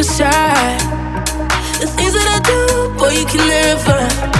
inside. The things that I do, boy, you can never.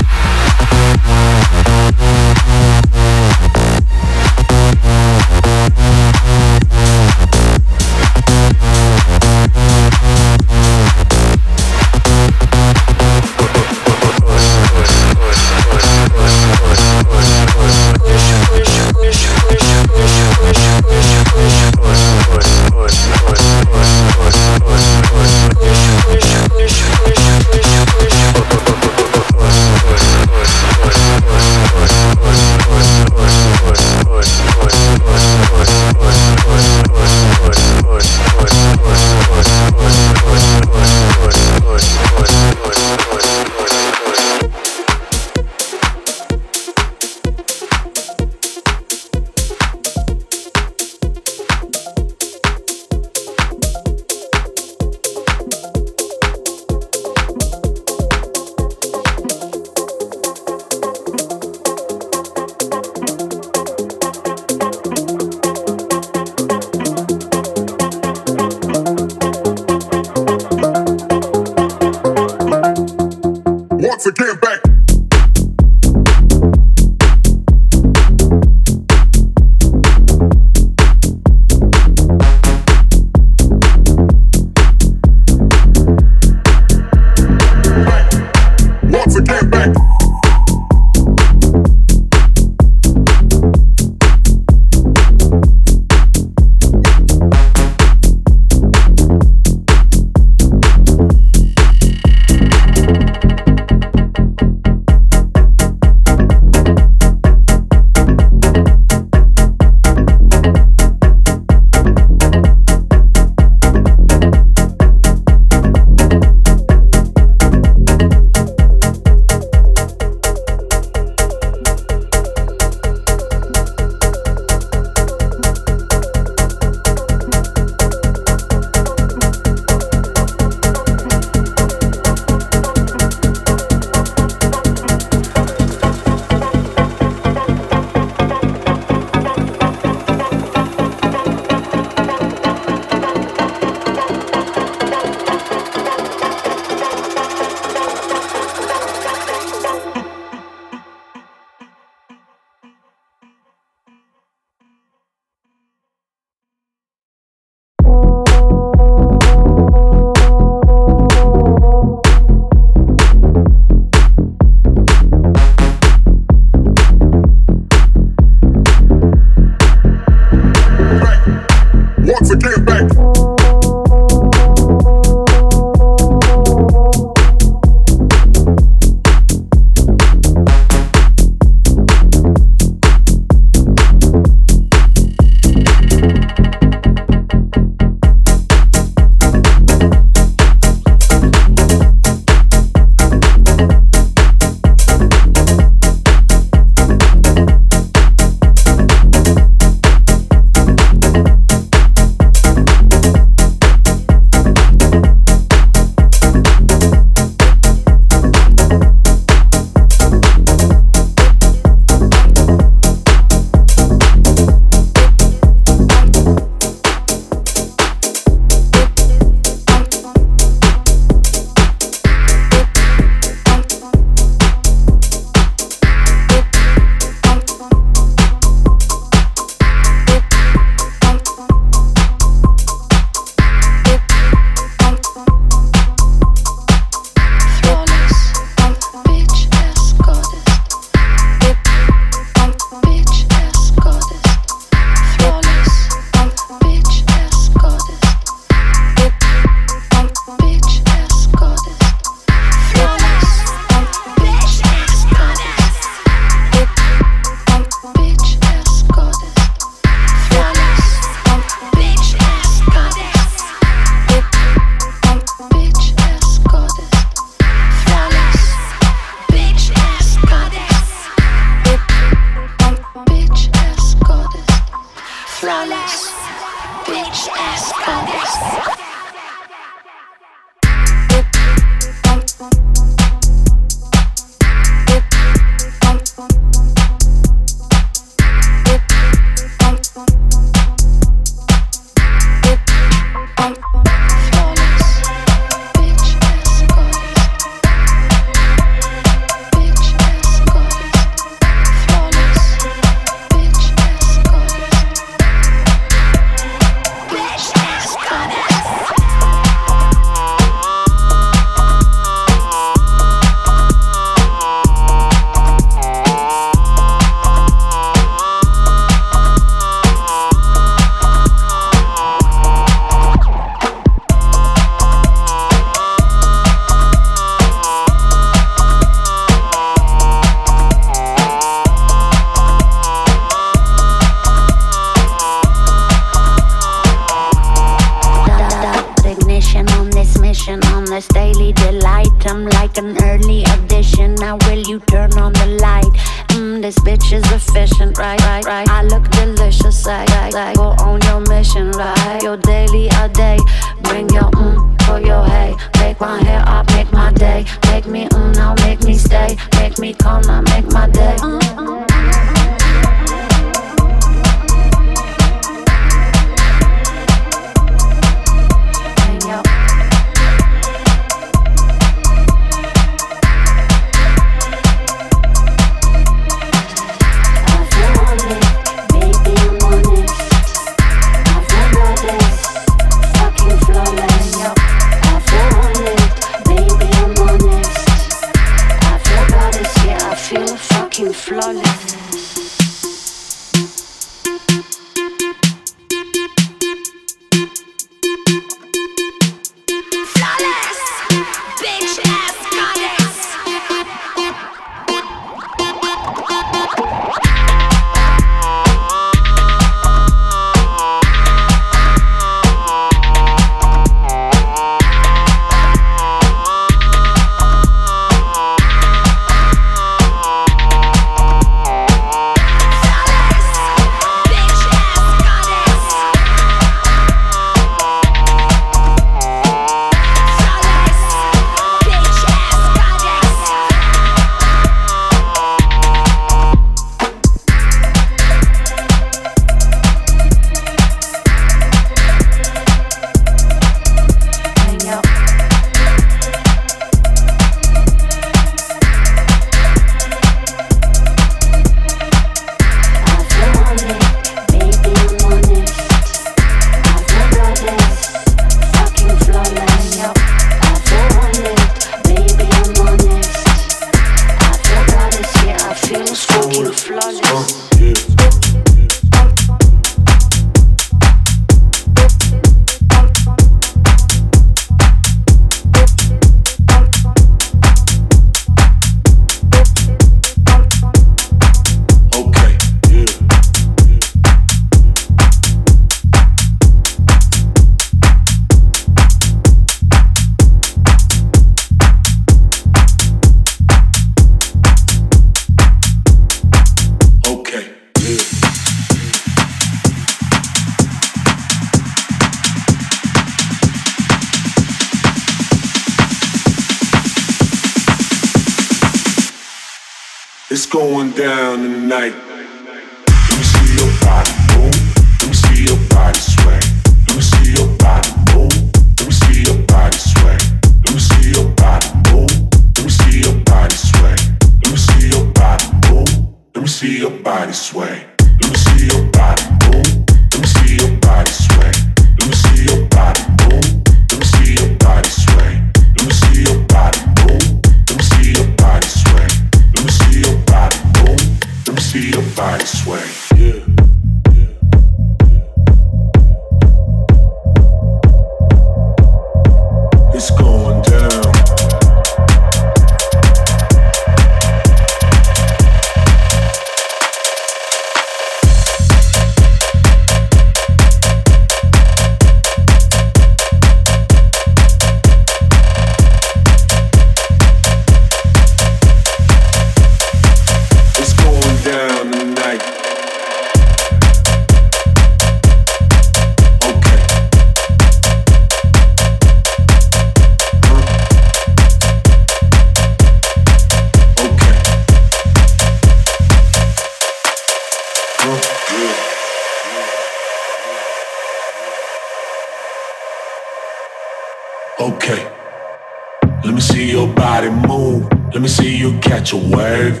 Let me see you catch a wave.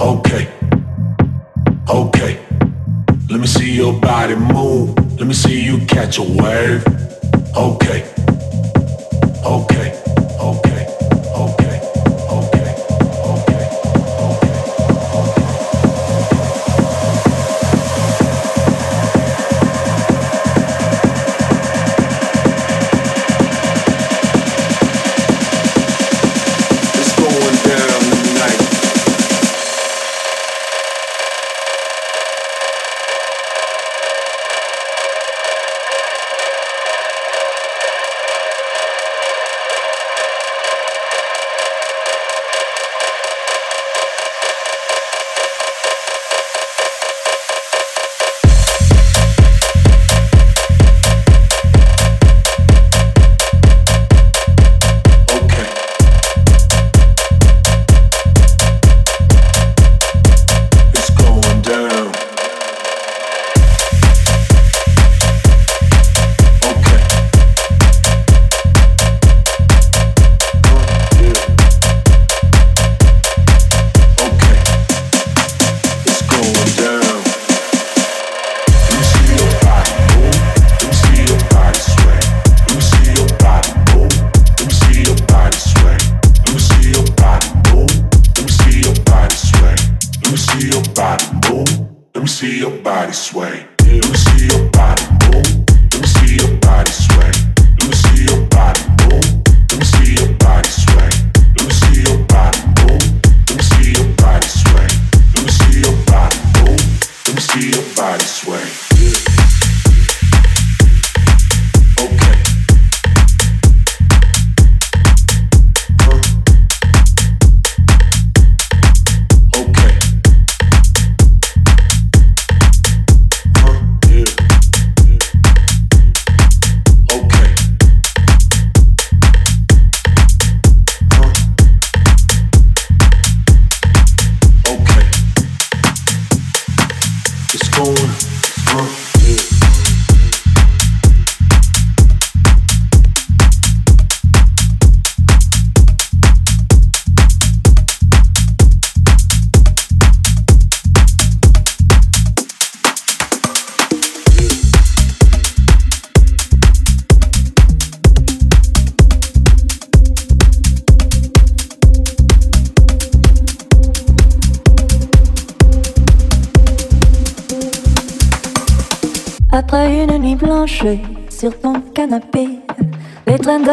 Okay. Okay. Let me see your body move. Let me see you catch a wave. Okay. Okay.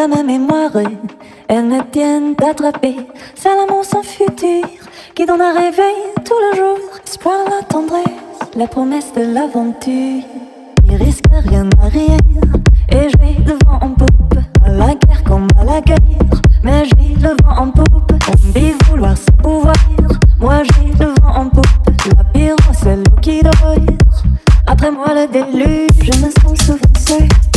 ma mémoire, elles me tiennent attrapée. C'est l'amour sans futur qui donne à rêver tout le jour. Espoir, la tendresse, la promesse de l'aventure. Il risque rien à rien et je devant en poupe. À la guerre comme à la guerre, mais j'ai le vent en poupe. On dit vouloir se pouvoir, moi j'ai le en poupe. La pire, c'est l'eau qui dort. Après moi le déluge, je me sens souvent.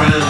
friend.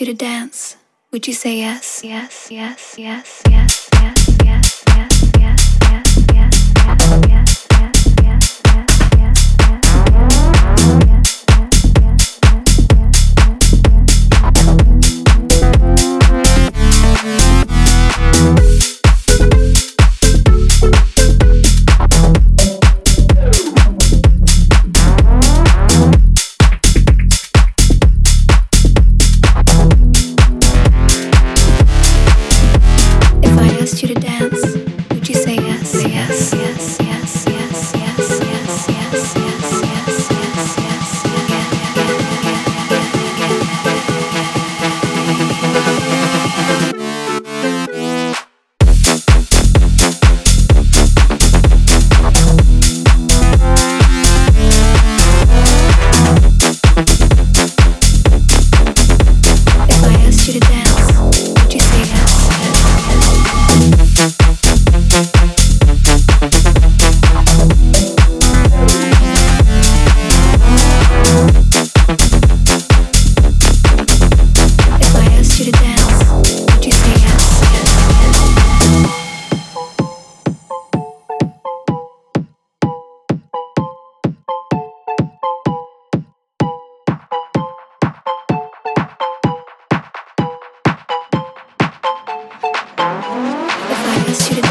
You to dance, would you say? Yes, yes, yes, yes, yes, student